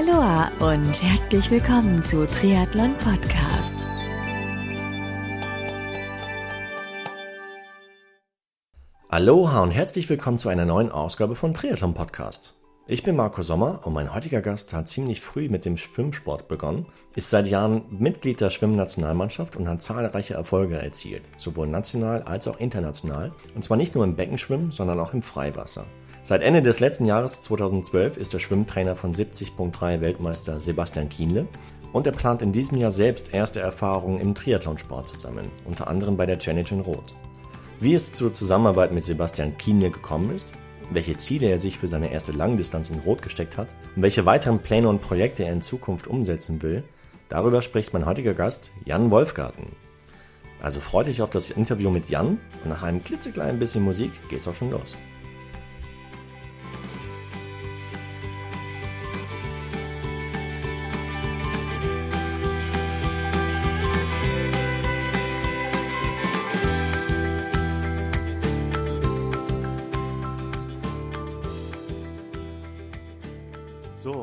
Aloha und herzlich willkommen zu Triathlon Podcast. Aloha und herzlich willkommen zu einer neuen Ausgabe von Triathlon Podcast. Ich bin Marco Sommer und mein heutiger Gast hat ziemlich früh mit dem Schwimmsport begonnen, ist seit Jahren Mitglied der Schwimmnationalmannschaft und hat zahlreiche Erfolge erzielt, sowohl national als auch international, und zwar nicht nur im Beckenschwimmen, sondern auch im Freiwasser. Seit Ende des letzten Jahres 2012 ist er Schwimmtrainer von 70.3 Weltmeister Sebastian Kienle und er plant in diesem Jahr selbst erste Erfahrungen im Triathlonsport zu sammeln, unter anderem bei der Challenge in Rot. Wie es zur Zusammenarbeit mit Sebastian Kienle gekommen ist welche Ziele er sich für seine erste Langdistanz in Rot gesteckt hat und welche weiteren Pläne und Projekte er in Zukunft umsetzen will, darüber spricht mein heutiger Gast Jan Wolfgarten. Also freut euch auf das Interview mit Jan und nach einem klitzekleinen bisschen Musik geht's auch schon los.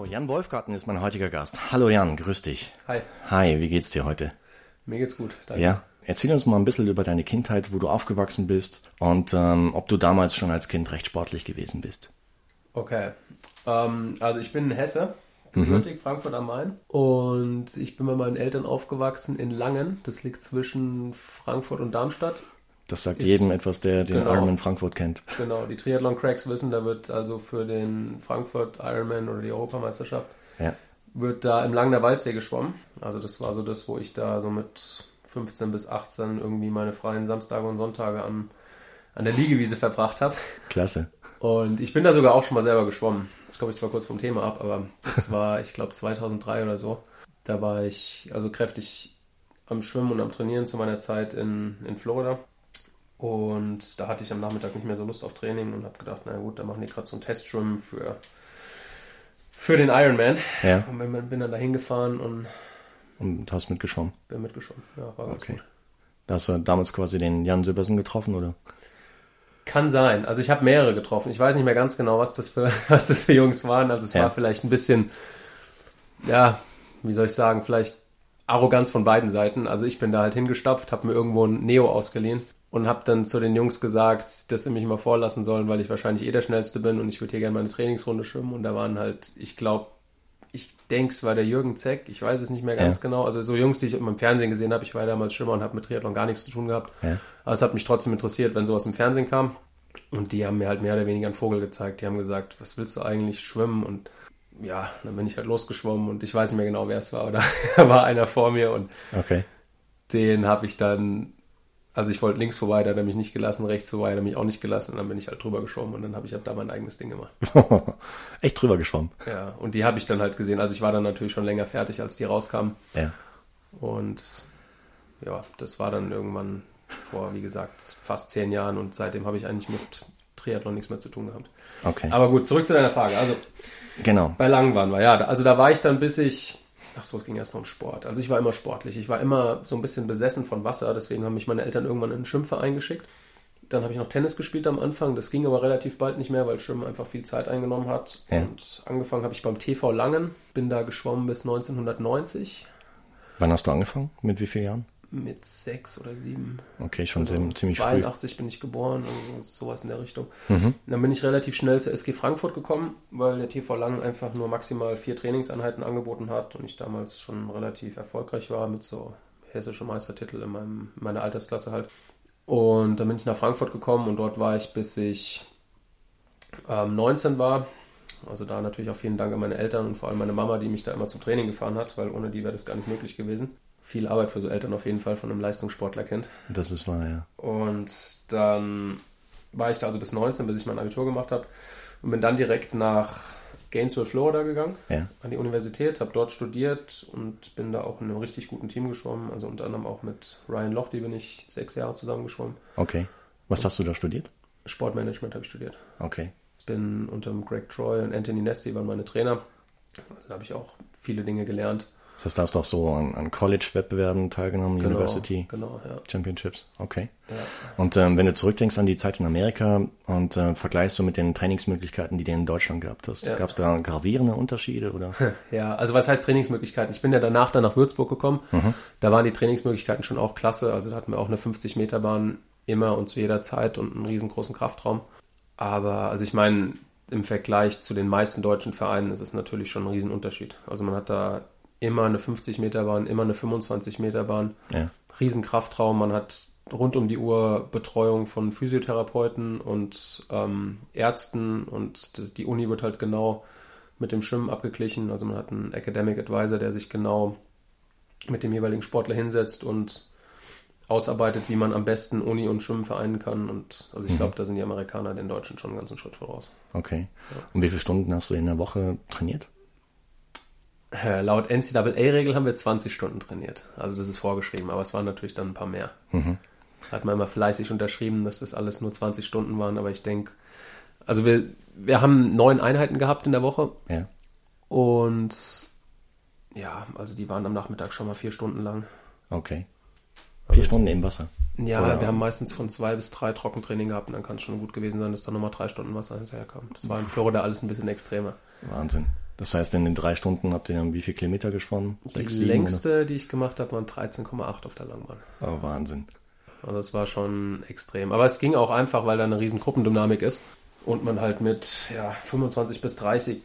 Jan Wolfgarten ist mein heutiger Gast. Hallo Jan, grüß dich. Hi. Hi, wie geht's dir heute? Mir geht's gut, danke. Ja, erzähl uns mal ein bisschen über deine Kindheit, wo du aufgewachsen bist und ähm, ob du damals schon als Kind recht sportlich gewesen bist. Okay. Ähm, also ich bin in Hesse, Mhm. gebürtig, Frankfurt am Main. Und ich bin bei meinen Eltern aufgewachsen in Langen. Das liegt zwischen Frankfurt und Darmstadt. Das sagt Ist- jedem etwas, der den genau. Ironman Frankfurt kennt. Genau, die Triathlon-Cracks wissen, da wird also für den Frankfurt Ironman oder die Europameisterschaft Ja. wird da im Langener Waldsee geschwommen. Also das war so das, wo ich da so mit 15 bis 18 irgendwie meine freien Samstage und Sonntage am, an der Liegewiese verbracht habe. Klasse. Und ich bin da sogar auch schon mal selber geschwommen. Jetzt komme ich zwar kurz vom Thema ab, aber das war, ich glaube, 2003 oder so. Da war ich also kräftig am Schwimmen und am Trainieren zu meiner Zeit in, in Florida. Und da hatte ich am Nachmittag nicht mehr so Lust auf Training und habe gedacht, na gut, da machen die gerade so ein Testschwimmen für, für den Ironman. Ja. Und bin, bin dann da hingefahren und Und hast mitgeschwommen. bin mitgeschwommen. Ja, war ganz Okay. gut. Da hast du damals quasi den Jan Silbersen getroffen, oder? Kann sein. Also ich habe mehrere getroffen. Ich weiß nicht mehr ganz genau, was das für, was das für Jungs waren. Also es Ja. war vielleicht ein bisschen, ja, wie soll ich sagen, vielleicht Arroganz von beiden Seiten. Also ich bin da halt hingestapft, habe mir irgendwo ein Neo ausgeliehen und habe dann zu den Jungs gesagt, dass sie mich mal vorlassen sollen, weil ich wahrscheinlich eh der Schnellste bin und ich würde hier gerne meine Trainingsrunde schwimmen. Und da waren halt, ich glaube, ich denke, es war der Jürgen Zeck, ich weiß es nicht mehr ganz Ja. genau. Also so Jungs, die ich immer im Fernsehen gesehen habe, ich war damals Schwimmer und habe mit Triathlon gar nichts zu tun gehabt. Ja. Aber es hat mich trotzdem interessiert, wenn sowas im Fernsehen kam. Und die haben mir halt mehr oder weniger einen Vogel gezeigt. Die haben gesagt, was willst du eigentlich schwimmen? Und ja, dann bin ich halt losgeschwommen und ich weiß nicht mehr genau, wer es war. Oder da war einer vor mir und Okay. den habe ich dann, also ich wollte links vorbei, da hat er mich nicht gelassen, rechts vorbei, hat er mich auch nicht gelassen und dann bin ich halt drüber geschwommen und dann habe ich halt da mein eigenes Ding gemacht. Echt drüber geschwommen. Ja, und die habe ich dann halt gesehen. Also ich war dann natürlich schon länger fertig, als die rauskamen. Ja. Und ja, das war dann irgendwann vor, wie gesagt, fast zehn Jahren und seitdem habe ich eigentlich mit Triathlon nichts mehr zu tun gehabt. Okay. Aber gut, zurück zu deiner Frage. Also genau. bei Langen waren wir, ja. da- Also da war ich dann bis ich, ach so, es ging erstmal um Sport. Also ich war immer sportlich. Ich war immer so ein bisschen besessen von Wasser, deswegen haben mich meine Eltern irgendwann in einen Schwimmverein geschickt. Dann habe ich noch Tennis gespielt am Anfang. Das ging aber relativ bald nicht mehr, weil Schwimmen einfach viel Zeit eingenommen hat. Ja. Und angefangen habe ich beim TV Langen. Bin da geschwommen bis 1990 Wann hast du angefangen? Mit wie vielen Jahren? Mit sechs oder sieben. Okay, schon sehr, ziemlich früh. 82 bin ich geboren, also sowas in der Richtung. Dann bin ich relativ schnell zur SG Frankfurt gekommen, weil der TV Langen einfach nur maximal vier Trainingseinheiten angeboten hat und ich damals schon relativ erfolgreich war mit so hessische Meistertitel in, meinem, in meiner Altersklasse halt. Und dann bin ich nach Frankfurt gekommen und dort war ich bis ich ähm, 19 war. Also da natürlich auch vielen Dank an meine Eltern und vor allem meine Mama, die mich da immer zum Training gefahren hat, weil ohne die wäre das gar nicht möglich gewesen. Viel Arbeit für so Eltern auf jeden Fall von einem Leistungssportler kennt. Das ist wahr, ja. Und dann war ich da also bis 19, bis ich mein Abitur gemacht habe. Und bin dann direkt nach Gainesville, Florida gegangen, Ja. an die Universität, habe dort studiert und bin da auch in einem richtig guten Team geschwommen. Also unter anderem auch mit Ryan Lochte bin ich sechs Jahre zusammen geschwommen. Okay. Was hast du da studiert? Sportmanagement habe ich studiert. Okay. Bin unter dem Greg Troy und Anthony Nesty waren meine Trainer. Also da habe ich auch viele Dinge gelernt. Das heißt, da hast du auch so an, an College-Wettbewerben teilgenommen, Genau, University Genau, ja. Championships. Okay. ja. Und ähm, wenn du zurückdenkst an die Zeit in Amerika und äh, vergleichst du mit den Trainingsmöglichkeiten, die du in Deutschland gehabt hast, Ja. gab es da gravierende Unterschiede oder? Ja, also was heißt Trainingsmöglichkeiten? Ich bin ja danach dann nach Würzburg gekommen. Da waren die Trainingsmöglichkeiten schon auch klasse. Also da hatten wir auch eine 50-Meter-Bahn immer und zu jeder Zeit und einen riesengroßen Kraftraum. Aber also ich meine, im Vergleich zu den meisten deutschen Vereinen ist es natürlich schon ein Riesenunterschied. Also man hat da immer eine 50-Meter-Bahn, immer eine 25-Meter-Bahn, Ja. Riesenkraftraum, man hat rund um die Uhr Betreuung von Physiotherapeuten und ähm, Ärzten und die Uni wird halt genau mit dem Schwimmen abgeglichen. Also man hat einen Academic Advisor, der sich genau mit dem jeweiligen Sportler hinsetzt und ausarbeitet, wie man am besten Uni und Schwimmen vereinen kann. Und also ich glaube, da sind die Amerikaner den Deutschen schon einen ganzen Schritt voraus. Okay. Und wie viele Stunden hast du in der Woche trainiert? Äh, Laut NCAA-Regel haben wir 20 Stunden trainiert. Also das ist vorgeschrieben, aber es waren natürlich dann ein paar mehr. Hat man immer fleißig unterschrieben, dass das alles nur 20 Stunden waren, aber ich denke, also wir, wir haben neun Einheiten gehabt in der Woche Ja. und ja, also die waren am Nachmittag schon mal vier Stunden lang. Okay. Also Vier es- Stunden im Wasser. Ja, Oder- wir haben meistens von zwei bis drei Trockentraining gehabt und dann kann es schon gut gewesen sein, dass da nochmal drei Stunden Wasser hinterherkam. Das war in Florida alles ein bisschen extremer. Wahnsinn. Das heißt, in den drei Stunden habt ihr dann wie viel Kilometer geschwommen? Die Sechs, sieben, längste, die ich gemacht habe, waren 13,8 auf der Langbahn. Oh, Wahnsinn. Also es war schon extrem. Aber es ging auch einfach, weil da eine riesen Gruppendynamik ist und man halt mit ja, 25 bis 30,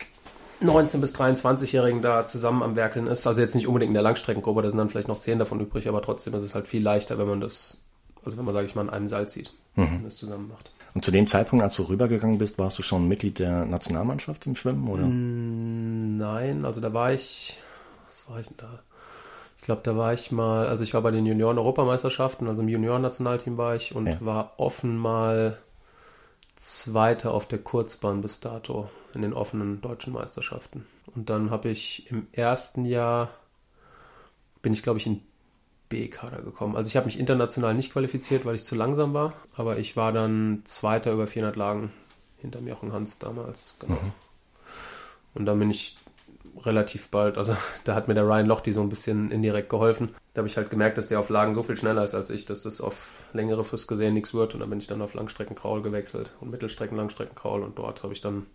19 bis 23-Jährigen da zusammen am Werkeln ist. Also jetzt nicht unbedingt in der Langstreckengruppe, da sind dann vielleicht noch 10 davon übrig, aber trotzdem ist es halt viel leichter, wenn man das, also wenn man, sage ich mal, an einem Seil zieht und das zusammen macht. Und zu dem Zeitpunkt, als du rübergegangen bist, warst du schon Mitglied der Nationalmannschaft im Schwimmen, oder? Nein, also da war ich, was war ich denn da? Ich glaube, da war ich mal, also ich war bei den Junioren-Europameisterschaften, also im Junioren-Nationalteam war ich und Ja. war offen mal Zweiter auf der Kurzbahn bis dato in den offenen deutschen Meisterschaften. Und dann habe ich im ersten Jahr, bin ich glaube ich in B-Kader gekommen. Also ich habe mich international nicht qualifiziert, weil ich zu langsam war, aber ich war dann Zweiter über 400 Lagen hinterm Jochen Hans damals, genau. Und dann bin ich relativ bald, also da hat mir der Ryan Lochte so ein bisschen indirekt geholfen. Da habe ich halt gemerkt, dass der auf Lagen so viel schneller ist als ich, dass das auf längere Frist gesehen nichts wird. Und dann bin ich dann auf Langstreckenkraul gewechselt und Mittelstrecken Langstreckenkraul und dort habe ich dann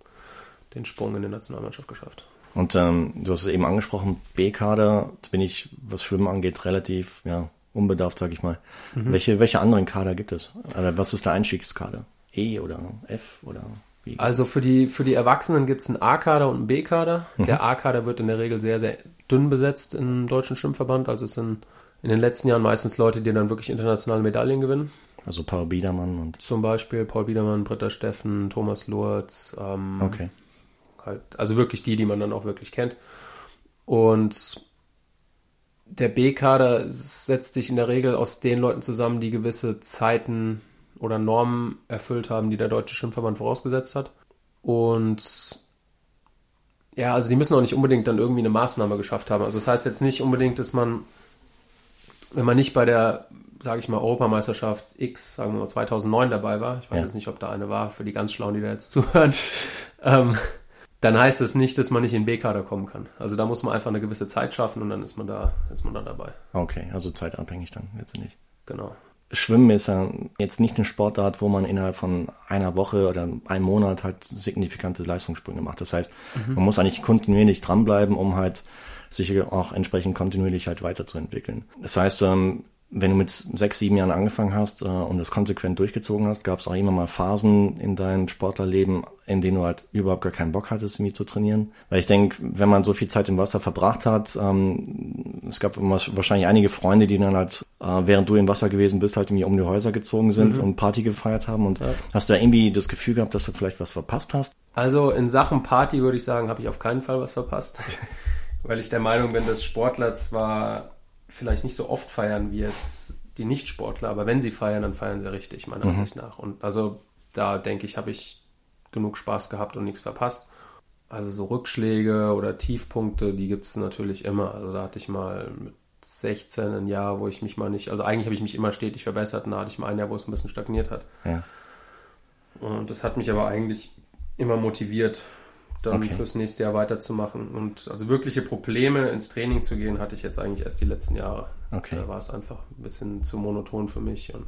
den Sprung in die Nationalmannschaft geschafft. Und ähm, du hast es eben angesprochen, B-Kader, jetzt bin ich, was Schwimmen angeht, relativ ja, unbedarft, sag ich mal. Welche, welche anderen Kader gibt es? Oder was ist der Einstiegskader? E oder F oder wie? Also für die, für die Erwachsenen gibt es einen A-Kader und einen B-Kader. Der A-Kader wird in der Regel sehr, sehr dünn besetzt im Deutschen Schwimmverband. Also es sind in den letzten Jahren meistens Leute, die dann wirklich internationale Medaillen gewinnen. Also Paul Biedermann und Zum Beispiel Paul Biedermann, Britta Steffen, Thomas Lurz. Ähm, okay. Halt, also wirklich die, die man dann auch wirklich kennt. Und der B-Kader setzt sich in der Regel aus den Leuten zusammen, die gewisse Zeiten oder Normen erfüllt haben, die der Deutsche Schwimmverband vorausgesetzt hat. Und ja, also die müssen auch nicht unbedingt dann irgendwie eine Maßnahme geschafft haben. Also das heißt jetzt nicht unbedingt, dass man, wenn man nicht bei der, sage ich mal, Europameisterschaft X, sagen wir mal 2009 dabei war, ich weiß Ja. jetzt nicht, ob da eine war, für die ganz Schlauen, die da jetzt zuhören, ähm, dann heißt es nicht, dass man nicht in B-Kader kommen kann. Also da muss man einfach eine gewisse Zeit schaffen und dann ist man da, ist man da dabei. Okay, also zeitabhängig dann letztendlich. Genau. Schwimmen ist ja jetzt nicht eine Sportart, wo man innerhalb von einer Woche oder einem Monat halt signifikante Leistungssprünge macht. Das heißt, man muss eigentlich kontinuierlich dranbleiben, um halt sich auch entsprechend kontinuierlich halt weiterzuentwickeln. Das heißt, ähm, wenn du mit sechs, sieben Jahren angefangen hast äh, und das konsequent durchgezogen hast, gab es auch immer mal Phasen in deinem Sportlerleben, in denen du halt überhaupt gar keinen Bock hattest, irgendwie zu trainieren. Weil ich denke, wenn man so viel Zeit im Wasser verbracht hat, ähm, es gab wahrscheinlich einige Freunde, die dann halt, äh, während du im Wasser gewesen bist, halt irgendwie um die Häuser gezogen sind und Party gefeiert haben. Und hast du da irgendwie das Gefühl gehabt, dass du vielleicht was verpasst hast? Also in Sachen Party würde ich sagen, habe ich auf keinen Fall was verpasst. Weil ich der Meinung bin, dass Sportler zwar vielleicht nicht so oft feiern wie jetzt die Nicht-Sportler, aber wenn sie feiern, dann feiern sie richtig, meiner Ansicht nach. Und also da denke ich, habe ich genug Spaß gehabt und nichts verpasst. Also so Rückschläge oder Tiefpunkte, die gibt es natürlich immer. Also da hatte ich mal mit 16 ein Jahr, wo ich mich mal nicht, also eigentlich habe ich mich immer stetig verbessert und da hatte ich mal ein Jahr, wo es ein bisschen stagniert hat. Ja. Und das hat mich aber eigentlich immer motiviert, dann Okay. fürs nächste Jahr weiterzumachen. Und also wirkliche Probleme ins Training zu gehen, hatte ich jetzt eigentlich erst die letzten Jahre. Okay. Da war es einfach ein bisschen zu monoton für mich. Und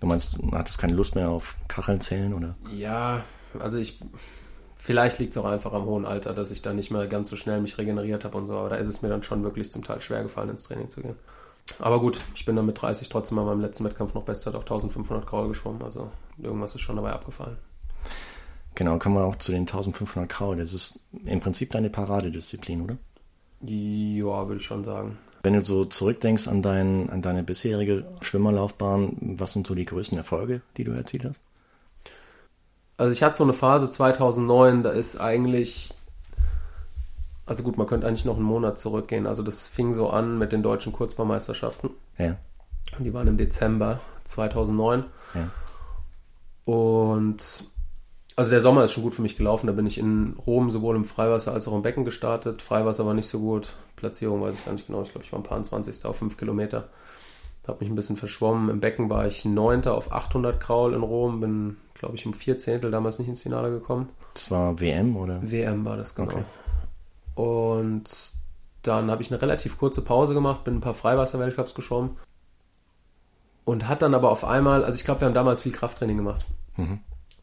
Du meinst, du hattest keine Lust mehr auf Kacheln zählen oder? ja, also ich. Vielleicht liegt es auch einfach am hohen Alter, dass ich da nicht mehr ganz so schnell mich regeneriert habe und so. Aber da ist es mir dann schon wirklich zum Teil schwer gefallen, ins Training zu gehen. Aber gut, ich bin dann mit 30 trotzdem mal beim letzten Wettkampf noch Bestzeit auf 1500 Kraul geschwommen. Also irgendwas ist schon dabei abgefallen. Genau, kommen wir auch zu den 1500 Kraul. Das ist im Prinzip deine Paradedisziplin, oder? Ja, würde ich schon sagen. Wenn du so zurückdenkst an, dein, an deine bisherige Schwimmerlaufbahn, was sind so die größten Erfolge, die du erzielt hast? Also ich hatte so eine Phase 2009, da ist eigentlich, also gut, man könnte eigentlich noch einen Monat zurückgehen. Also das fing so an mit den deutschen Kurzbahnmeisterschaften. Ja, Und die waren im Dezember 2009. ja. Und also der Sommer ist schon gut für mich gelaufen. Da bin ich in Rom sowohl im Freiwasser als auch im Becken gestartet. Freiwasser war nicht so gut. Platzierung weiß ich gar nicht genau. Ich glaube, ich war ein paar 20. auf 5 Kilometer. Habe mich ein bisschen verschwommen. Im Becken war ich 9. auf 800 Kraul in Rom. Bin, glaube ich, um vier Zehntel damals nicht ins Finale gekommen. Das war WM oder? WM war das, genau. Okay. Und dann habe ich eine relativ kurze Pause gemacht, bin ein paar Freiwasser-Weltcups geschwommen. Und hat dann aber auf einmal, also ich glaube, wir haben damals viel Krafttraining gemacht.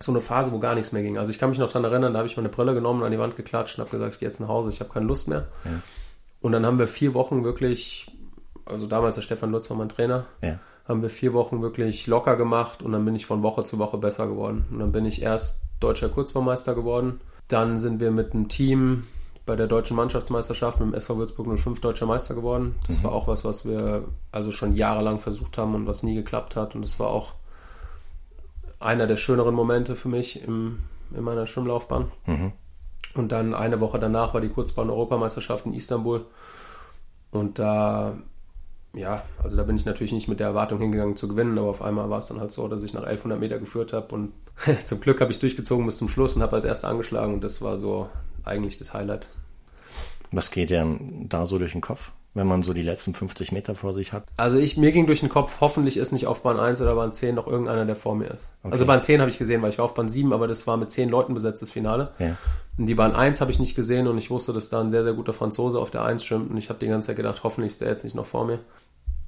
So eine Phase, wo gar nichts mehr ging. Also ich kann mich noch daran erinnern, da habe ich meine Brille genommen, an die Wand geklatscht und habe gesagt, ich gehe jetzt nach Hause, ich habe keine Lust mehr. Ja. Und dann haben wir vier Wochen wirklich, also damals der Stefan Lutz war mein Trainer, Ja. haben wir vier Wochen wirklich locker gemacht und dann bin ich von Woche zu Woche besser geworden. Und dann bin ich erst deutscher Kurzbahnmeister geworden. Dann sind wir mit einem Team bei der deutschen Mannschaftsmeisterschaft mit dem SV Würzburg 05 deutscher Meister geworden. Das war auch was, was wir also schon jahrelang versucht haben und was nie geklappt hat. Und das war auch einer der schöneren Momente für mich im, in meiner Schwimmlaufbahn. Und dann eine Woche danach war die Kurzbahn-Europameisterschaft in Istanbul. Und da, ja, also da bin ich natürlich nicht mit der Erwartung hingegangen zu gewinnen, aber auf einmal war es dann halt so, dass ich nach 1100 Meter geführt habe und zum Glück habe ich durchgezogen bis zum Schluss und habe als erster angeschlagen und das war so eigentlich das Highlight. Was geht dir da so durch den Kopf, wenn man so die letzten 50 Meter vor sich hat? Also ich, mir ging durch den Kopf, hoffentlich ist nicht auf Bahn 1 oder Bahn 10 noch irgendeiner, der vor mir ist. Okay. Also Bahn 10 habe ich gesehen, weil ich war auf Bahn 7, aber das war mit 10 Leuten besetztes Finale. Ja. Und die Bahn 1 habe ich nicht gesehen und ich wusste, dass da ein sehr, sehr guter Franzose auf der 1 schwimmt und ich habe die ganze Zeit gedacht, hoffentlich ist der jetzt nicht noch vor mir.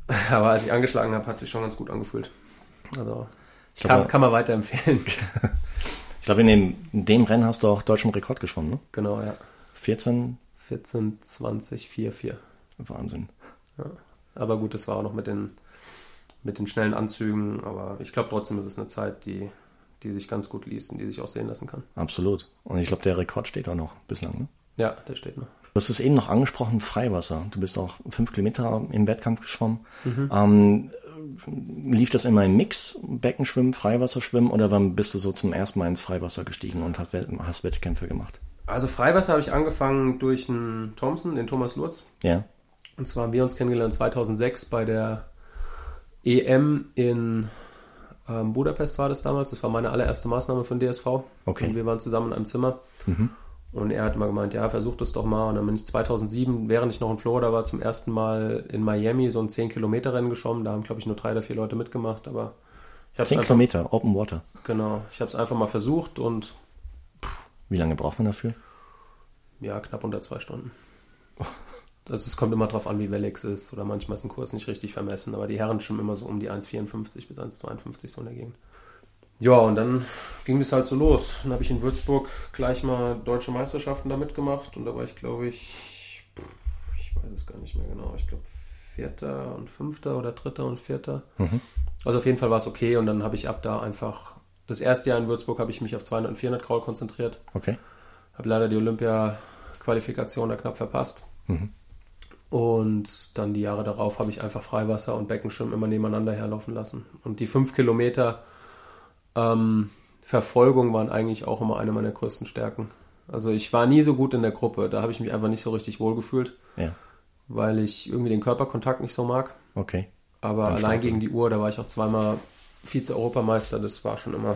Aber als ich angeschlagen habe, hat sich schon ganz gut angefühlt. Also Ich kann, glaube, kann man weiterempfehlen. ich glaube in, dem, in dem Rennen hast du auch deutschen Rekord geschwommen, ne? genau, ja. 14, 14, 20, 4, 4. Wahnsinn. Ja. Aber gut, das war auch noch mit den, mit den schnellen Anzügen. Aber ich glaube trotzdem ist es eine Zeit, die, die sich ganz gut liest und die sich auch sehen lassen kann. Absolut. Und ich glaube, der Rekord steht auch noch bislang, ne? Ja, der steht noch. Du hast es eben noch angesprochen, Freiwasser. Du bist auch fünf Kilometer im Wettkampf geschwommen. Ähm, lief das immer im Mix, Beckenschwimmen, Freiwasserschwimmen, oder wann bist du so zum ersten Mal ins Freiwasser gestiegen und hast, hast Wettkämpfe gemacht? Also Freiwasser habe ich angefangen durch einen Thompson, den Thomas Lurz. Ja, Und zwar haben wir uns kennengelernt 2006 bei der EM in ähm, Budapest war das damals. Das war meine allererste Maßnahme von DSV. Okay. Und wir waren zusammen in einem Zimmer. Und er hat immer gemeint, ja, versuch das doch mal. Und dann bin ich 2007, während ich noch in Florida war, zum ersten Mal in Miami so ein 10-Kilometer-Rennen geschwommen. Da haben, glaube ich, nur drei oder vier Leute mitgemacht. Aber ich habe es zehn einfach, Kilometer, Open Water. genau, ich habe es einfach mal versucht und Wie lange braucht man dafür? ja, knapp unter zwei Stunden. Also es kommt immer drauf an, wie wellig es ist. Oder manchmal ist ein Kurs nicht richtig vermessen. Aber die Herren schwimmen immer so um die 1,54 bis 1,52 so in der Gegend. Ja, und dann ging es halt so los. Dann habe ich in Würzburg gleich mal deutsche Meisterschaften da mitgemacht. Und da war ich, glaube ich, ich weiß es gar nicht mehr genau. Ich glaube, Vierter und Fünfter oder Dritter und Vierter. Also auf jeden Fall war es okay. Und dann habe ich ab da einfach, das erste Jahr in Würzburg habe ich mich auf 200 und 400 Kraul konzentriert. Okay. Habe leider die Olympia-Qualifikation da knapp verpasst. Und dann die Jahre darauf habe ich einfach Freiwasser und Beckenschwimmen immer nebeneinander herlaufen lassen. Und die fünf Kilometer ähm, Verfolgung waren eigentlich auch immer eine meiner größten Stärken. Also ich war nie so gut in der Gruppe. Da habe ich mich einfach nicht so richtig wohl gefühlt, Ja, weil ich irgendwie den Körperkontakt nicht so mag. okay. Aber Beim allein Starten. gegen die Uhr, da war ich auch zweimal Vize-Europameister. Das war schon immer,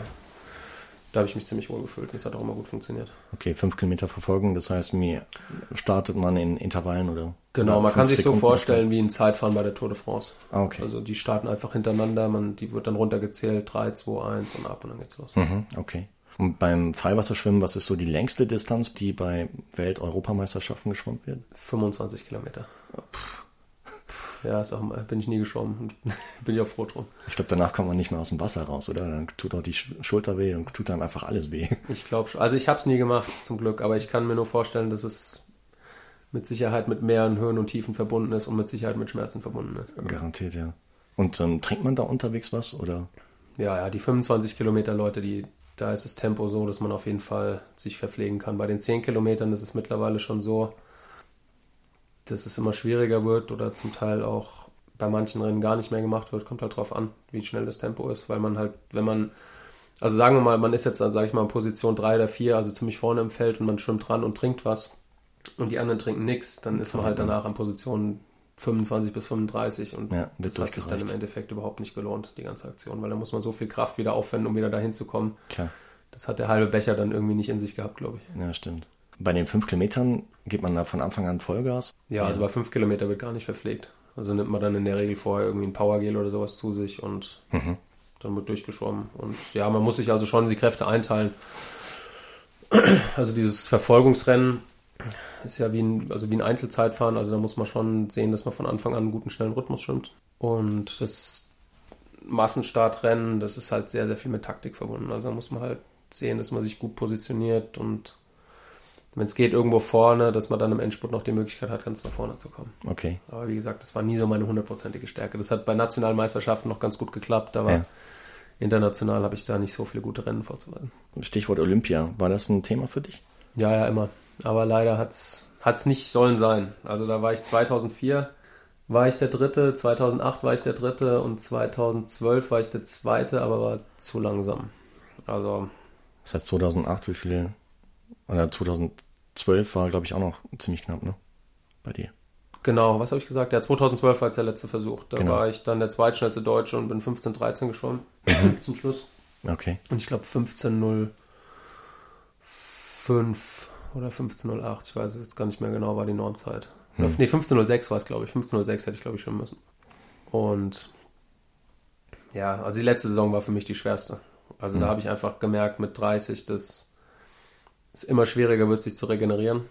da habe ich mich ziemlich wohl gefühlt. Und das hat auch immer gut funktioniert. Okay, fünf Kilometer Verfolgung, das heißt, mir startet man in Intervallen oder? Genau, man kann sich so Sekunden vorstellen wie ein Zeitfahren bei der Tour de France. Ah, okay. Also die starten einfach hintereinander, man, die wird dann runtergezählt, 3, 2, 1 und ab und dann geht's los. Mhm, okay. Und beim Freiwasserschwimmen, was ist so die längste Distanz, die bei Welt-Europameisterschaften geschwommen wird? 25 Kilometer. Ja, ist auch, bin ich nie geschwommen und bin ich auch froh drum. Ich glaube, danach kommt man nicht mehr aus dem Wasser raus, oder? Dann tut auch die Schulter weh und tut einem einfach alles weh. Ich glaube schon. Also ich habe es nie gemacht, zum Glück, aber ich kann mir nur vorstellen, dass es mit Sicherheit mit mehreren Höhen und Tiefen verbunden ist und mit Sicherheit mit Schmerzen verbunden ist. Garantiert, ja. Und ähm, trinkt man da unterwegs was, oder? Ja, ja, die 25 Kilometer Leute, die da ist das Tempo so, dass man auf jeden Fall sich verpflegen kann. Bei den 10 Kilometern ist es mittlerweile schon so, dass es immer schwieriger wird oder zum Teil auch bei manchen Rennen gar nicht mehr gemacht wird. Kommt halt drauf an, wie schnell das Tempo ist, weil man halt, wenn man, also sagen wir mal, man ist jetzt, sage ich mal, in Position 3 oder 4, also ziemlich vorne im Feld und man schwimmt dran und trinkt was und die anderen trinken nichts, dann ist man halt danach an Position 25 bis 35 und ja, das hat sich dann im Endeffekt überhaupt nicht gelohnt, die ganze Aktion, weil da muss man so viel Kraft wieder aufwenden, um wieder dahin zu kommen. Klar. Das hat der halbe Becher dann irgendwie nicht in sich gehabt, glaube ich. Ja, stimmt. Bei den fünf Kilometern geht man da von Anfang an Vollgas? Ja, also bei fünf Kilometern wird gar nicht verpflegt. Also nimmt man dann in der Regel vorher irgendwie ein Powergel oder sowas zu sich und mhm. dann wird durchgeschwommen. Und ja, man muss sich also schon die Kräfte einteilen. Also dieses Verfolgungsrennen ist ja wie ein, also wie ein Einzelzeitfahren, also da muss man schon sehen, dass man von Anfang an einen guten, schnellen Rhythmus schwimmt. Und das Massenstartrennen, das ist halt sehr, sehr viel mit Taktik verbunden. Also da muss man halt sehen, dass man sich gut positioniert und wenn es geht, irgendwo vorne, dass man dann im Endspurt noch die Möglichkeit hat, ganz nach vorne zu kommen. Okay. Aber wie gesagt, das war nie so meine hundertprozentige Stärke. Das hat bei nationalen Meisterschaften noch ganz gut geklappt, aber ja. international habe ich da nicht so viele gute Rennen vorzuweisen. Stichwort Olympia, war das ein Thema für dich? Ja, ja, immer. Aber leider hat es nicht sollen sein. Also da war ich 2004 war ich der Dritte, 2008 war ich der Dritte und 2012 war ich der Zweite, aber war zu langsam. Also. Das heißt 2008, wie viele? Oder 2012 war, glaube ich, auch noch ziemlich knapp, ne? Bei dir. Genau, was habe ich gesagt? Ja, 2012 war jetzt der letzte Versuch. Da genau. war ich dann der zweitschnellste Deutsche und bin 15, 13 geschwommen mhm. zum Schluss. Okay. Und ich glaube 15.05 oder 15.08, ich weiß jetzt gar nicht mehr genau, war die Normzeit. Hm. Ne, 15.06 war es, glaube ich. 15.06 hätte ich, glaube ich, schon müssen. Und ja, also die letzte Saison war für mich die schwerste. Also hm. da habe ich einfach gemerkt mit 30, dass es immer schwieriger wird, sich zu regenerieren.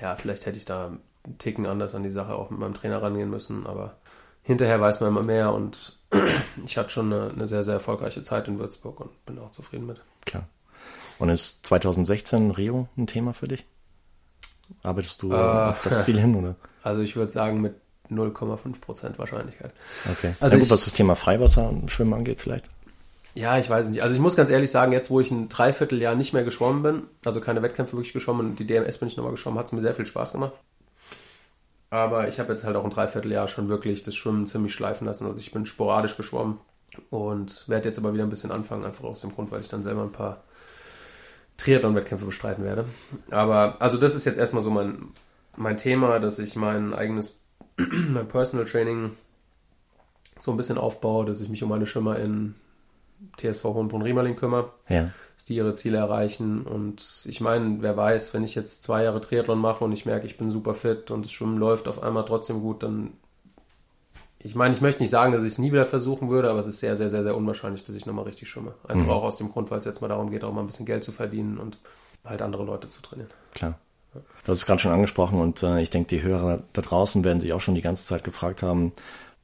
Ja, vielleicht hätte ich da einen Ticken anders an die Sache auch mit meinem Trainer rangehen müssen, aber hinterher weiß man immer mehr und ich hatte schon eine, eine sehr, sehr erfolgreiche Zeit in Würzburg und bin auch zufrieden mit. Klar. Und ist 2016 Rio ein Thema für dich? Arbeitest du äh, auf das Ziel hin, oder? Also ich würde sagen mit 0,5% Wahrscheinlichkeit. Okay. Also ja, gut, ich, was das Thema Freiwasser und Schwimmen angeht vielleicht? Ja, ich weiß nicht. Also ich muss ganz ehrlich sagen, jetzt wo ich ein Dreivierteljahr nicht mehr geschwommen bin, also keine Wettkämpfe wirklich geschwommen und die DMS bin ich nochmal geschwommen, hat es mir sehr viel Spaß gemacht. Aber ich habe jetzt halt auch ein Dreivierteljahr schon wirklich das Schwimmen ziemlich schleifen lassen. Also ich bin sporadisch geschwommen und werde jetzt aber wieder ein bisschen anfangen, einfach aus dem Grund, weil ich dann selber ein paar Triathlon-Wettkämpfe bestreiten werde. Aber also das ist jetzt erstmal so mein, mein Thema, dass ich mein eigenes, mein Personal Training so ein bisschen aufbaue, dass ich mich um meine Schimmer in TSV Hohenbrunn-Riemerling kümmere, ja. dass die ihre Ziele erreichen. Und ich meine, wer weiß, wenn ich jetzt zwei Jahre Triathlon mache und ich merke, ich bin super fit und das Schwimmen läuft auf einmal trotzdem gut, dann ich meine, ich möchte nicht sagen, dass ich es nie wieder versuchen würde, aber es ist sehr, sehr, sehr, sehr unwahrscheinlich, dass ich nochmal richtig schwimme. Einfach mhm. auch aus dem Grund, weil es jetzt mal darum geht, auch mal ein bisschen Geld zu verdienen und halt andere Leute zu trainieren. Klar. Du hast es gerade schon angesprochen und äh, ich denke, die Hörer da draußen werden sich auch schon die ganze Zeit gefragt haben,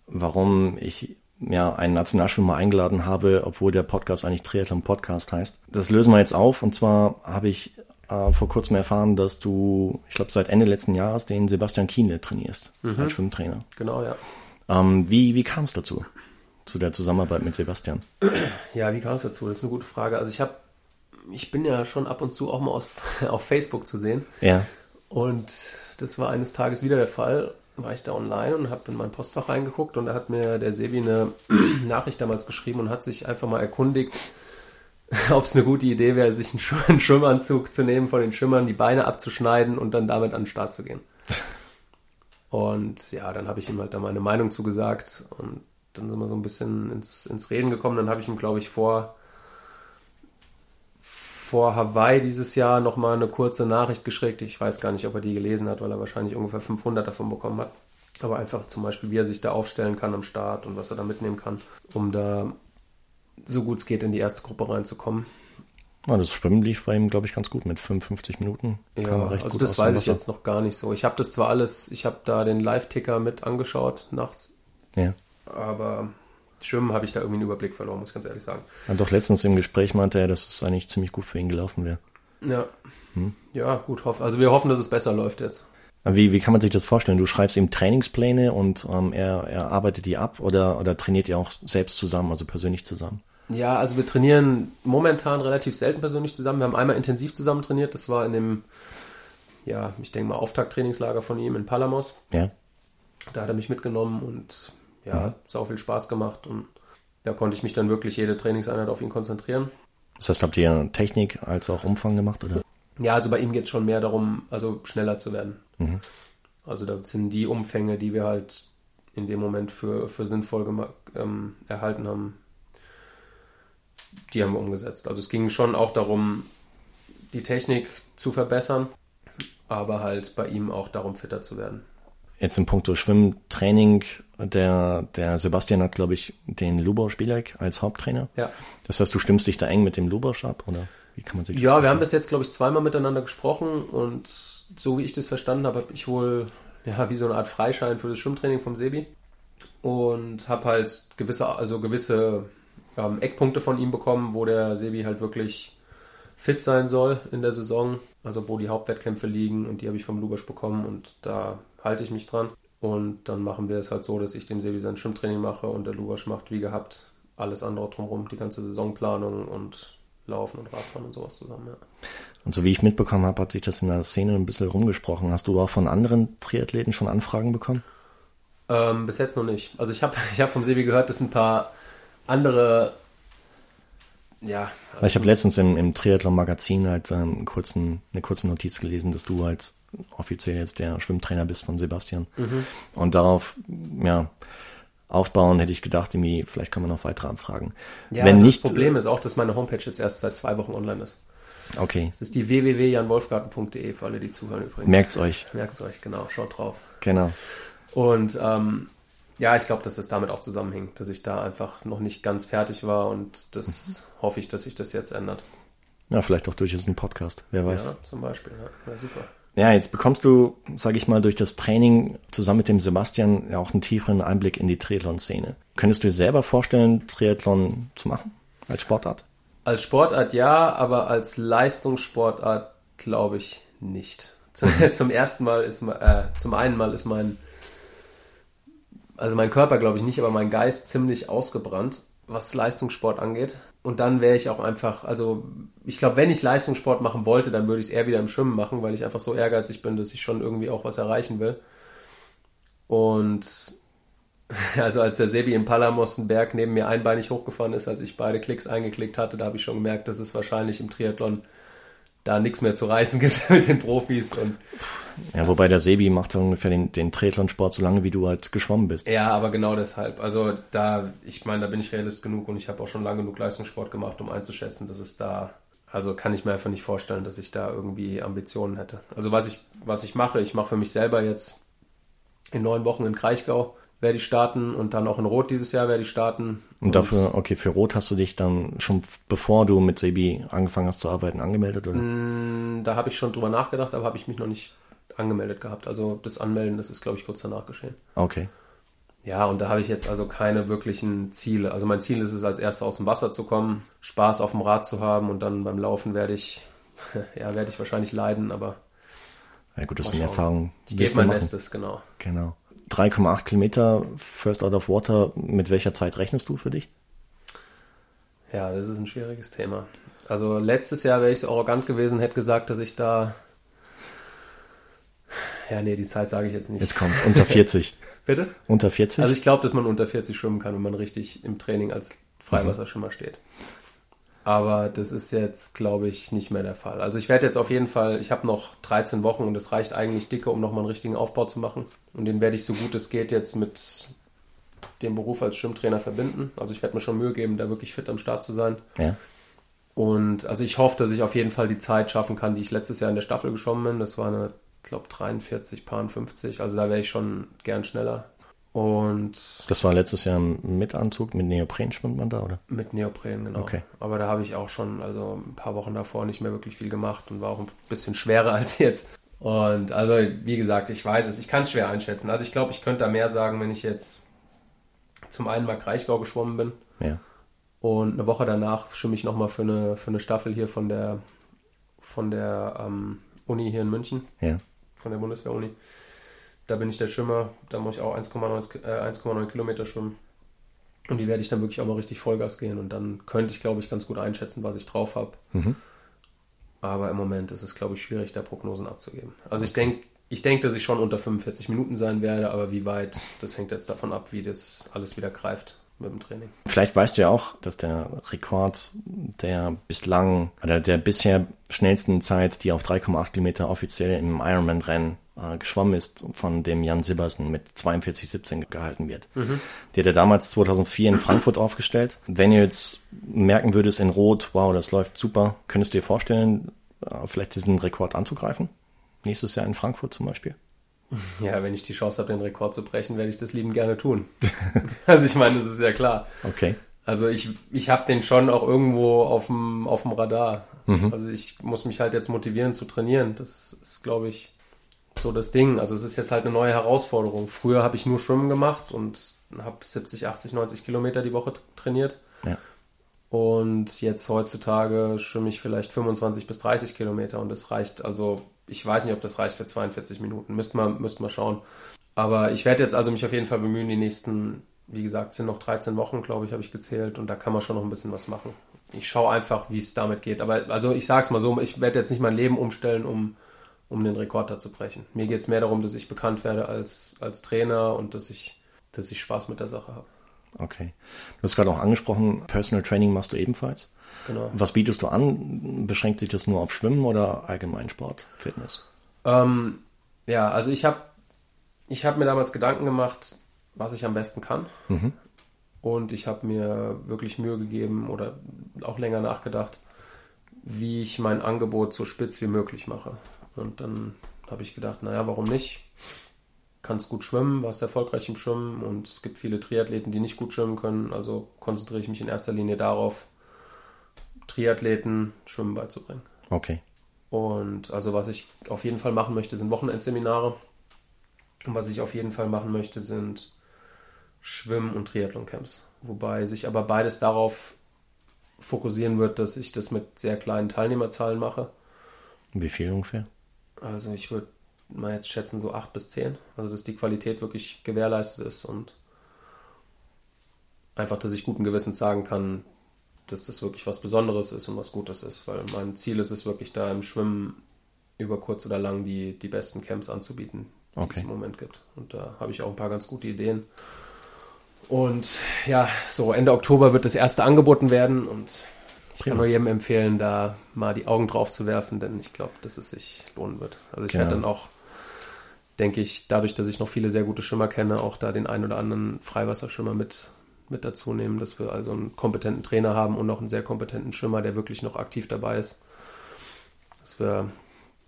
warum ich ja einen Nationalschwimmer eingeladen habe, obwohl der Podcast eigentlich Triathlon Podcast heißt. Das lösen wir jetzt auf und zwar habe ich äh, vor kurzem erfahren, dass du, ich glaube, seit Ende letzten Jahres den Sebastian Kienle trainierst mhm. als Schwimmtrainer. Genau, ja. Ähm, wie wie kam es dazu? Zu der Zusammenarbeit mit Sebastian? Ja, wie kam es dazu? Das ist eine gute Frage. Also ich habe, ich bin ja schon ab und zu auch mal aus, auf Facebook zu sehen. Ja. Und das war eines Tages wieder der Fall. War ich da online und habe in mein Postfach reingeguckt und da hat mir der Sebi eine Nachricht damals geschrieben und hat sich einfach mal erkundigt, ob es eine gute Idee wäre, sich einen Schwimmanzug zu nehmen, von den Schimmern die Beine abzuschneiden und dann damit an den Start zu gehen. Und ja, dann habe ich ihm halt da meine Meinung zugesagt und dann sind wir so ein bisschen ins, ins Reden gekommen. Dann habe ich ihm, glaube ich, vor, vor Hawaii dieses Jahr nochmal eine kurze Nachricht geschickt. Ich weiß gar nicht, ob er die gelesen hat, weil er wahrscheinlich ungefähr 500 davon bekommen hat. Aber einfach zum Beispiel, wie er sich da aufstellen kann am Start und was er da mitnehmen kann, um da so gut es geht in die erste Gruppe reinzukommen. Ja, das Schwimmen lief bei ihm, glaube ich, ganz gut mit 55 Minuten. Ja, also das weiß ich jetzt noch gar nicht so. Ich habe das zwar alles, ich habe da den Live-Ticker mit angeschaut nachts. Ja. Aber Schwimmen habe ich da irgendwie einen Überblick verloren, muss ich ganz ehrlich sagen. Ja, doch letztens im Gespräch meinte er, dass es eigentlich ziemlich gut für ihn gelaufen wäre. Ja. Hm? Ja, gut. Hoff, also wir hoffen, dass es besser läuft jetzt. Wie, wie kann man sich das vorstellen? Du schreibst ihm Trainingspläne und ähm, er, er arbeitet die ab oder, oder trainiert ihr auch selbst zusammen, also persönlich zusammen? Ja, also wir trainieren momentan relativ selten persönlich zusammen. Wir haben einmal intensiv zusammen trainiert. Das war in dem, ja, ich denke mal, Auftakttrainingslager von ihm in Palamos. Ja. Da hat er mich mitgenommen und ja, hat sau viel Spaß gemacht und da konnte ich mich dann wirklich jede Trainingseinheit auf ihn konzentrieren. Das heißt, habt ihr Technik als auch Umfang gemacht, oder? Ja, also bei ihm geht es schon mehr darum, also schneller zu werden. Mhm. Also das sind die Umfänge, die wir halt in dem Moment für, für sinnvoll ähm, erhalten haben, die haben wir umgesetzt. Also es ging schon auch darum, die Technik zu verbessern, aber halt bei ihm auch darum, fitter zu werden. Jetzt im Punkto Schwimmtraining, der, der Sebastian hat, glaube ich, den Lubor Spielek als Haupttrainer. Ja. Das heißt, du stimmst dich da eng mit dem Lubosch ab, oder wie kann man sich das Ja, wir haben das jetzt, glaube ich, zweimal miteinander gesprochen und so wie ich das verstanden habe, habe ich wohl ja, wie so eine Art Freischein für das Schwimmtraining vom Sebi und habe halt gewisse, also gewisse ähm, Eckpunkte von ihm bekommen, wo der Sebi halt wirklich fit sein soll in der Saison, also wo die Hauptwettkämpfe liegen und die habe ich vom Lubasch bekommen und da halte ich mich dran. Und dann machen wir es halt so, dass ich dem Sebi sein Schwimmtraining mache und der Lubasch macht wie gehabt alles andere drumherum, die ganze Saisonplanung und Laufen und Radfahren und sowas zusammen, ja. Und so wie ich mitbekommen habe, hat sich das in der Szene ein bisschen rumgesprochen. Hast du auch von anderen Triathleten schon Anfragen bekommen? Ähm, bis jetzt noch nicht. Also ich habe ich hab vom Sebi gehört, dass ein paar andere ja. Also ich habe letztens im, im Triathlon-Magazin halt ähm, kurzen, eine kurze Notiz gelesen, dass du halt offiziell jetzt der Schwimmtrainer bist von Sebastian. Mhm. Und darauf, ja, aufbauen, hätte ich gedacht, irgendwie, vielleicht kann man noch weitere Anfragen. Ja, Wenn also nicht, das Problem ist auch, dass meine Homepage jetzt erst seit zwei Wochen online ist. Okay. Es ist die www.janwolfgarten.de für alle, die zuhören übrigens. Merkt's euch. Merkt's euch, genau. Schaut drauf. Genau. Und ähm, ja, ich glaube, dass es damit auch zusammenhängt, dass ich da einfach noch nicht ganz fertig war und das mhm. hoffe ich, dass sich das jetzt ändert. Ja, vielleicht auch durch diesen Podcast, wer weiß. Ja, zum Beispiel, ja, ja super. Ja, jetzt bekommst du, sage ich mal, durch das Training zusammen mit dem Sebastian ja auch einen tieferen Einblick in die Triathlon-Szene. Könntest du dir selber vorstellen, Triathlon zu machen als Sportart? Als Sportart ja, aber als Leistungssportart glaube ich nicht. Zum, mhm. zum ersten Mal ist, äh, zum einen Mal ist mein also mein Körper glaube ich nicht, aber mein Geist ziemlich ausgebrannt, was Leistungssport angeht. Und dann wäre ich auch einfach, also ich glaube, wenn ich Leistungssport machen wollte, dann würde ich es eher wieder im Schwimmen machen, weil ich einfach so ehrgeizig bin, dass ich schon irgendwie auch was erreichen will. Und also als der Sebi in Palamos einen Berg neben mir einbeinig hochgefahren ist, als ich beide Klicks eingeklickt hatte, da habe ich schon gemerkt, dass es wahrscheinlich im Triathlon da nichts mehr zu reißen gibt mit den Profis. Und ja, wobei der Sebi macht ungefähr den, den Triathlon-Sport so lange, wie du halt geschwommen bist. Ja, aber genau deshalb. Also da, ich meine, da bin ich realist genug und ich habe auch schon lange genug Leistungssport gemacht, um einzuschätzen, dass es da, also kann ich mir einfach nicht vorstellen, dass ich da irgendwie Ambitionen hätte. Also was ich, was ich mache, ich mache für mich selber jetzt in neun Wochen in Kraichgau werde ich starten und dann auch in Rot dieses Jahr werde ich starten. Und, und dafür, okay, für Rot hast du dich dann schon bevor du mit Sebi angefangen hast zu arbeiten angemeldet, oder? Mm, da habe ich schon drüber nachgedacht, aber habe ich mich noch nicht angemeldet gehabt. Also das Anmelden, das ist, glaube ich, kurz danach geschehen. Okay. Ja, und da habe ich jetzt also keine wirklichen Ziele. Also mein Ziel ist es, als erster aus dem Wasser zu kommen, Spaß auf dem Rad zu haben und dann beim Laufen werde ich, ja, werde ich wahrscheinlich leiden, aber. Ja gut, das ist eine Erfahrung. Ich gebe mein machen. Bestes, genau. Genau. 3,8 Kilometer First Out of Water, mit welcher Zeit rechnest du für dich? Ja, das ist ein schwieriges Thema. Also letztes Jahr wäre ich so arrogant gewesen, hätte gesagt, dass ich da. Ja, nee, die Zeit sage ich jetzt nicht. Jetzt kommt unter 40. Bitte? Unter 40? Also ich glaube, dass man unter 40 schwimmen kann, wenn man richtig im Training als Freiwasserschwimmer mhm. steht. Aber das ist jetzt, glaube ich, nicht mehr der Fall. Also ich werde jetzt auf jeden Fall, ich habe noch 13 Wochen und es reicht eigentlich dicke, um nochmal einen richtigen Aufbau zu machen. Und den werde ich so gut es geht jetzt mit dem Beruf als Schwimmtrainer verbinden. Also ich werde mir schon Mühe geben, da wirklich fit am Start zu sein. Ja. Und also ich hoffe, dass ich auf jeden Fall die Zeit schaffen kann, die ich letztes Jahr in der Staffel geschwommen bin. Das war eine, ich glaube, 43, Paar 50. Also da wäre ich schon gern schneller. Und Das war letztes Jahr mit Anzug, mit Neopren schwimmt man da, oder? mit Neopren, genau. Okay. Aber da habe ich auch schon, also ein paar Wochen davor nicht mehr wirklich viel gemacht und war auch ein bisschen schwerer als jetzt. Und also, wie gesagt, ich weiß es, ich kann es schwer einschätzen. Also ich glaube, ich könnte da mehr sagen, wenn ich jetzt zum einen mal Kraichgau geschwommen bin Ja. und eine Woche danach schwimme ich nochmal für eine, für eine Staffel hier von der, von der ähm, Uni hier in München. Ja. von der Bundeswehr-Uni. Da bin ich der Schwimmer, da muss ich auch 1,9 äh, 1,9 Kilometer schwimmen. Und die werde ich dann wirklich auch mal richtig Vollgas gehen und dann könnte ich, glaube ich, ganz gut einschätzen, was ich drauf habe. Aber im Moment ist es, glaube ich, schwierig, da Prognosen abzugeben. Also ich denke, ich denke, dass ich schon unter 45 Minuten sein werde, aber wie weit, das hängt jetzt davon ab, wie das alles wieder greift mit dem Training. Vielleicht weißt du ja auch, dass der Rekord der bislang oder der bisher schnellsten Zeit, die auf 3,8 Kilometer offiziell im Ironman-Rennen äh, geschwommen ist, von dem Jan Sibbersen mit 42,17 gehalten wird. Der hat er damals 2004 in Frankfurt aufgestellt. Wenn du jetzt merken würdest in Rot, wow, das läuft super, könntest du dir vorstellen, äh, vielleicht diesen Rekord anzugreifen? Nächstes Jahr in Frankfurt zum Beispiel? Ja, wenn ich die Chance habe, den Rekord zu brechen, werde ich das lieben gerne tun. also ich meine, das ist ja klar. Okay. Also ich, ich habe den schon auch irgendwo auf dem, auf dem Radar. Also ich muss mich halt jetzt motivieren zu trainieren. Das ist, glaube ich, so das Ding. Also es ist jetzt halt eine neue Herausforderung. Früher habe ich nur Schwimmen gemacht und habe 70, 80, 90 Kilometer die Woche trainiert. Ja. Und jetzt heutzutage schwimme ich vielleicht 25 bis 30 Kilometer und das reicht, also ich weiß nicht, ob das reicht für 42 Minuten. Müsste man, müsste man schauen. Aber ich werde jetzt also mich auf jeden Fall bemühen, die nächsten, wie gesagt, sind noch 13 Wochen, glaube ich, habe ich gezählt und da kann man schon noch ein bisschen was machen. Ich schaue einfach, wie es damit geht. Aber also ich sage es mal so, ich werde jetzt nicht mein Leben umstellen, um, um den Rekord da zu brechen. Mir geht es mehr darum, dass ich bekannt werde als, als Trainer und dass ich, dass ich Spaß mit der Sache habe. Okay. Du hast gerade auch angesprochen, Personal Training machst du ebenfalls. Genau. Was bietest du an? Beschränkt sich das nur auf Schwimmen oder Allgemeinsport, Fitness? Ähm, ja, also ich habe ich hab mir damals Gedanken gemacht, was ich am besten kann. Und ich habe mir wirklich Mühe gegeben oder auch länger nachgedacht, wie ich mein Angebot so spitz wie möglich mache. Und dann habe ich gedacht, naja, warum nicht? Kannst gut schwimmen, warst erfolgreich im Schwimmen und es gibt viele Triathleten, die nicht gut schwimmen können. Also konzentriere ich mich in erster Linie darauf, Triathleten Schwimmen beizubringen. Okay. Und also was ich auf jeden Fall machen möchte, sind Wochenendseminare. Und was ich auf jeden Fall machen möchte, sind Schwimm- und Triathloncamps. Wobei sich aber beides darauf fokussieren wird, dass ich das mit sehr kleinen Teilnehmerzahlen mache. Wie viel ungefähr? Also ich würde mal jetzt schätzen so acht bis zehn. Also dass die Qualität wirklich gewährleistet ist und einfach, dass ich guten Gewissens sagen kann, dass das wirklich was Besonderes ist und was Gutes ist. Weil mein Ziel ist es wirklich da im Schwimmen über kurz oder lang die, die besten Camps anzubieten, die Okay. es im Moment gibt. Und da habe ich auch ein paar ganz gute Ideen. Und ja, so Ende Oktober wird das erste angeboten werden und ich kann nur jedem empfehlen, da mal die Augen drauf zu werfen, denn ich glaube, dass es sich lohnen wird. Also ich Genau. werde dann auch, denke ich, dadurch, dass ich noch viele sehr gute Schwimmer kenne, auch da den einen oder anderen Freiwasserschwimmer mit, mit dazu nehmen, dass wir also einen kompetenten Trainer haben und noch einen sehr kompetenten Schwimmer, der wirklich noch aktiv dabei ist. Dass wir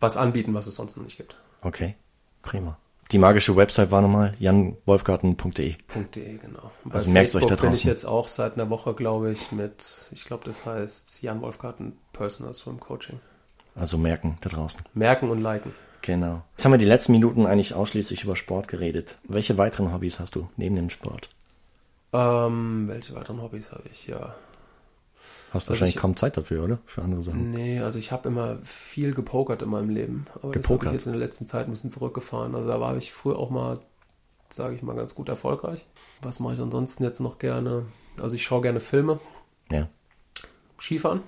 was anbieten, was es sonst noch nicht gibt. Okay. Prima. Die magische Website war nochmal janwolfgarten.de. .de, genau. Bei Also merkt's euch da Facebook bin ich draußen. jetzt auch seit einer Woche, glaube ich, mit, ich glaube, das heißt Jan Wolfgarten Personal Swim Coaching. Also merken da draußen. Merken und liken. Genau. Jetzt haben wir die letzten Minuten eigentlich ausschließlich über Sport geredet. Welche weiteren Hobbys hast du neben dem Sport? Ähm, welche weiteren Hobbys habe ich? Ja. Hast wahrscheinlich ich- kaum Zeit dafür, oder? Für andere Sachen. Nee, also ich habe immer viel gepokert in meinem Leben. Aber das habe Gepokert? ich jetzt in der letzten Zeit ein bisschen zurückgefahren. Also da war ich früher auch mal, sage ich mal, ganz gut erfolgreich. Was mache ich ansonsten jetzt noch gerne? Also ich schaue gerne Filme. Ja. Skifahren.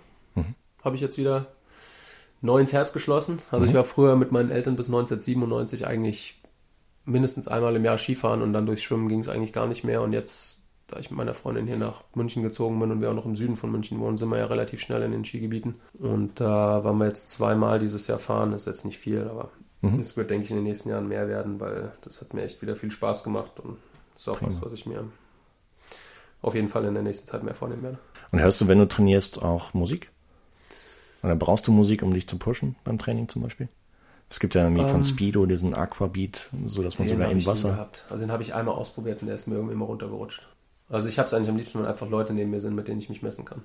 Habe ich jetzt wieder neu ins Herz geschlossen. Also ich war früher mit meinen Eltern bis 1997 eigentlich mindestens einmal im Jahr Skifahren und dann durchs Schwimmen ging es eigentlich gar nicht mehr. Und jetzt, da ich mit meiner Freundin hier nach München gezogen bin und wir auch noch im Süden von München wohnen, sind wir ja relativ schnell in den Skigebieten. Und da waren wir jetzt zweimal dieses Jahr fahren. Das ist jetzt nicht viel, aber das wird, denke ich, in den nächsten Jahren mehr werden, weil das hat mir echt wieder viel Spaß gemacht und ist auch was, was ich mir auf jeden Fall in der nächsten Zeit mehr vornehmen werde. Und hörst du, wenn du trainierst, auch Musik? Oder brauchst du Musik, um dich zu pushen beim Training zum Beispiel? Es gibt ja irgendwie Ähm, von Speedo diesen Aquabeat, so dass man sogar im Wasser. Gehabt. Also den habe ich einmal ausprobiert und der ist mir irgendwie immer runtergerutscht. Also ich habe es eigentlich am liebsten, wenn einfach Leute neben mir sind, mit denen ich mich messen kann.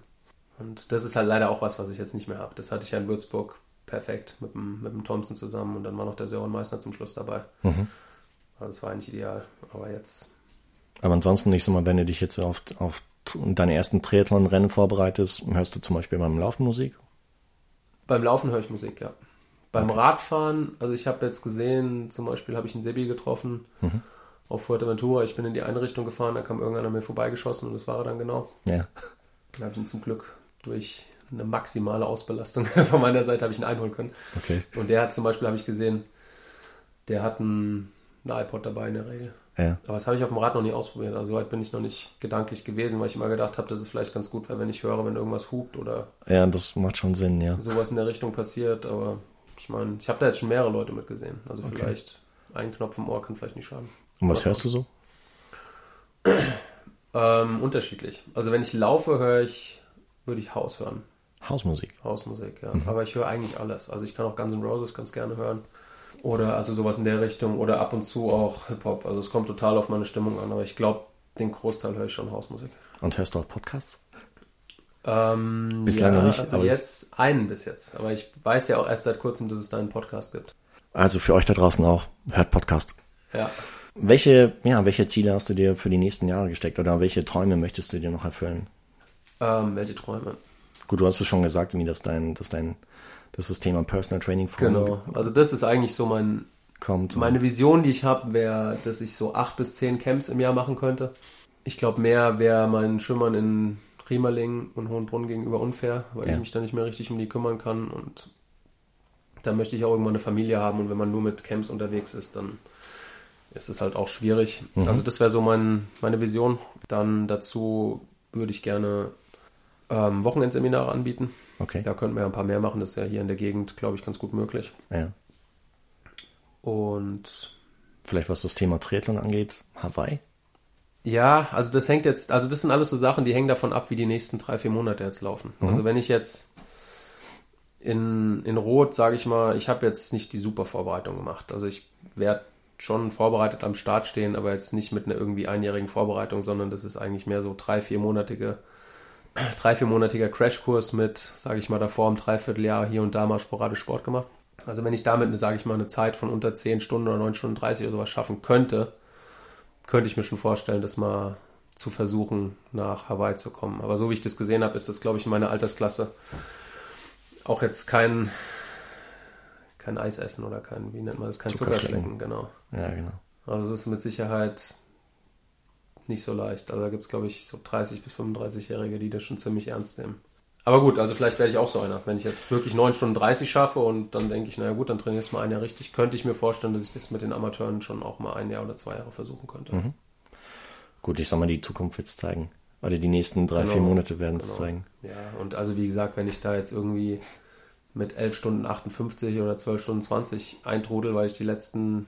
Und das ist halt leider auch was, was ich jetzt nicht mehr habe. Das hatte ich ja in Würzburg perfekt mit dem, mit dem Thompson zusammen und dann war noch der Sören Meissner zum Schluss dabei. Mhm. Also es war eigentlich ideal. Aber jetzt, Aber ansonsten, ich sag mal, wenn du dich jetzt auf, auf deine ersten Triathlon-Rennen vorbereitest, hörst du zum Beispiel beim Laufen Musik? beim Laufen höre ich Musik, ja. Beim Radfahren, also ich habe jetzt gesehen, zum Beispiel habe ich einen Sebi getroffen auf Fuerteventura. Ich bin in die eine Richtung gefahren, da kam irgendeiner mir vorbeigeschossen und das war er dann genau. Ja. Dann habe ich ihn zum Glück durch eine maximale Ausbelastung von meiner Seite habe ich ihn einholen können. Okay. Und der hat zum Beispiel, habe ich gesehen, der hat einen, einen iPod dabei in der Regel. Ja. Aber das habe ich auf dem Rad noch nie ausprobiert. Also soweit bin ich noch nicht gedanklich gewesen, weil ich immer gedacht habe, dass es vielleicht ganz gut wäre, wenn ich höre, wenn irgendwas hupt oder Ja, das macht schon Sinn, ja. sowas in der Richtung passiert. Aber ich meine, ich habe da jetzt schon mehrere Leute mitgesehen. Also Okay. vielleicht ein Knopf im Ohr kann vielleicht nicht schaden. Und was hörst du so? Ähm, unterschiedlich. Also wenn ich laufe, höre ich, würde ich Haus hören. Hausmusik. Hausmusik, ja. Mhm. Aber ich höre eigentlich alles. Also ich kann auch Guns N' Roses ganz gerne hören. Oder also sowas in der Richtung. Oder ab und zu auch Hip-Hop. Also es kommt total auf meine Stimmung an. Aber ich glaube, den Großteil höre ich schon Hausmusik. Und hörst du auch Podcasts? Ähm, Bislang ja, noch nicht, Also aber jetzt einen bis jetzt. Aber ich weiß ja auch erst seit kurzem, dass es da einen Podcast gibt. Also für euch da draußen auch, hört Podcast. Ja. Welche, ja, welche Ziele hast du dir für die nächsten Jahre gesteckt oder welche Träume möchtest du dir noch erfüllen? Ähm, welche Träume? Gut, du hast es schon gesagt, irgendwie, dass dein, dass dein, dass das Thema Personal Training Genau. Also das ist eigentlich so mein, kommt. Meine Vision, die ich habe, wäre, dass ich so acht bis zehn Camps im Jahr machen könnte. Ich glaube, mehr wäre mein Schimmern in Riemerling und Hohenbrunn gegenüber unfair, weil Ja. ich mich da nicht mehr richtig um die kümmern kann. Und dann möchte ich auch irgendwann eine Familie haben. Und wenn man nur mit Camps unterwegs ist, dann ist es halt auch schwierig. Also das wäre so mein, meine Vision. Dann dazu würde ich gerne ähm, Wochenendseminare anbieten. okay. Da könnten wir ja ein paar mehr machen. Das ist ja hier in der Gegend, glaube ich, ganz gut möglich. Ja. Und Vielleicht was das Thema Triathlon angeht, Hawaii. Ja, also das hängt jetzt, also das sind alles so Sachen, die hängen davon ab, wie die nächsten drei, vier Monate jetzt laufen. Also wenn ich jetzt in, in Rot, sage ich mal, ich habe jetzt nicht die super Vorbereitung gemacht. Also ich werde schon vorbereitet am Start stehen, aber jetzt nicht mit einer irgendwie einjährigen Vorbereitung, sondern das ist eigentlich mehr so drei, viermonatige, drei, viermonatiger Crashkurs mit, sage ich mal, davor im Dreivierteljahr hier und da mal sporadisch Sport gemacht. Also wenn ich damit, sage ich mal, eine Zeit von unter 10 Stunden oder 9 Stunden 30 oder sowas schaffen könnte, könnte ich mir schon vorstellen, das mal zu versuchen, nach Hawaii zu kommen. Aber so wie ich das gesehen habe, ist das, glaube ich, in meiner Altersklasse auch jetzt kein, kein Eis essen oder kein, wie nennt man das, kein Zuckerschlecken. Zuckerschlecken, genau. Ja, genau. Also es ist mit Sicherheit nicht so leicht. Also da gibt es, glaube ich, so 30- bis 35-Jährige, die das schon ziemlich ernst nehmen. Aber gut, also vielleicht werde ich auch so einer. Wenn ich jetzt wirklich 9 Stunden 30 schaffe und dann denke ich, naja gut, dann trainierst du mal ein Jahr richtig, könnte ich mir vorstellen, dass ich das mit den Amateuren schon auch mal ein Jahr oder zwei Jahre versuchen könnte. Gut, ich sag mal, die Zukunft wird's zeigen. Oder die nächsten drei, Genau. vier Monate werden es Genau. zeigen. Ja, und also wie gesagt, wenn ich da jetzt irgendwie mit 11 Stunden 58 oder 12 Stunden 20 eintrudel, weil ich die letzten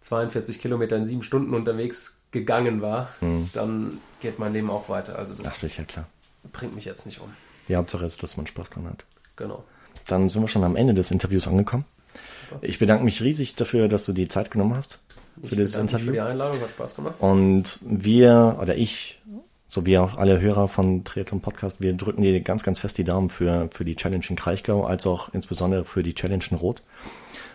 42 Kilometer in sieben Stunden unterwegs gegangen war, dann geht mein Leben auch weiter. Also Ach, das sicher, klar. bringt mich jetzt nicht um. Die Hauptsache ist, dass man Spaß dran hat. Genau. Dann sind wir schon am Ende des Interviews angekommen. Ich bedanke mich riesig dafür, dass du die Zeit genommen hast für Ich das bedanke mich Interview. für die Einladung, hat Spaß gemacht. Und wir oder ich, sowie auch alle Hörer von Triathlon Podcast, wir drücken dir ganz, ganz fest die Daumen für, für die Challenge in Kraichgau, als auch insbesondere für die Challenge in Rot.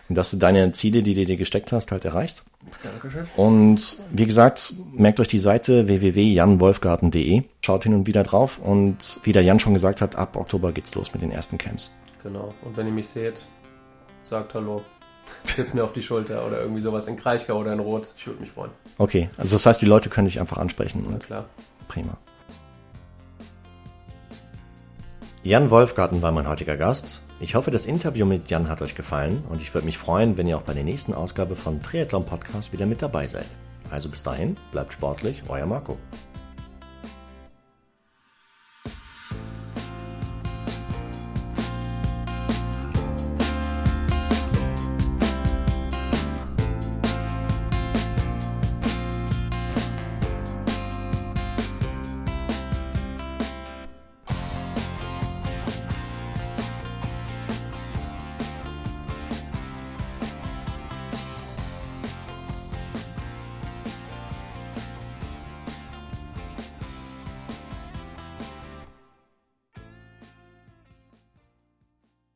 Und dass du deine Ziele, die du dir gesteckt hast, halt erreichst. Dankeschön. Und wie gesagt, merkt euch die Seite www.janwolfgarten.de. Schaut hin und wieder drauf. Und wie der Jan schon gesagt hat, ab Oktober geht's los mit den ersten Camps. Genau. Und wenn ihr mich seht, sagt Hallo. Tippt mir auf die Schulter oder irgendwie sowas in Kraichgau oder in Rot. Ich würde mich freuen. Okay, also das heißt, die Leute können dich einfach ansprechen. Na Und klar. Prima. Jan Wolfgarten war mein heutiger Gast. Ich hoffe, das Interview mit Jan hat euch gefallen und ich würde mich freuen, wenn ihr auch bei der nächsten Ausgabe von Triathlon Podcast wieder mit dabei seid. Also bis dahin, bleibt sportlich, euer Marco.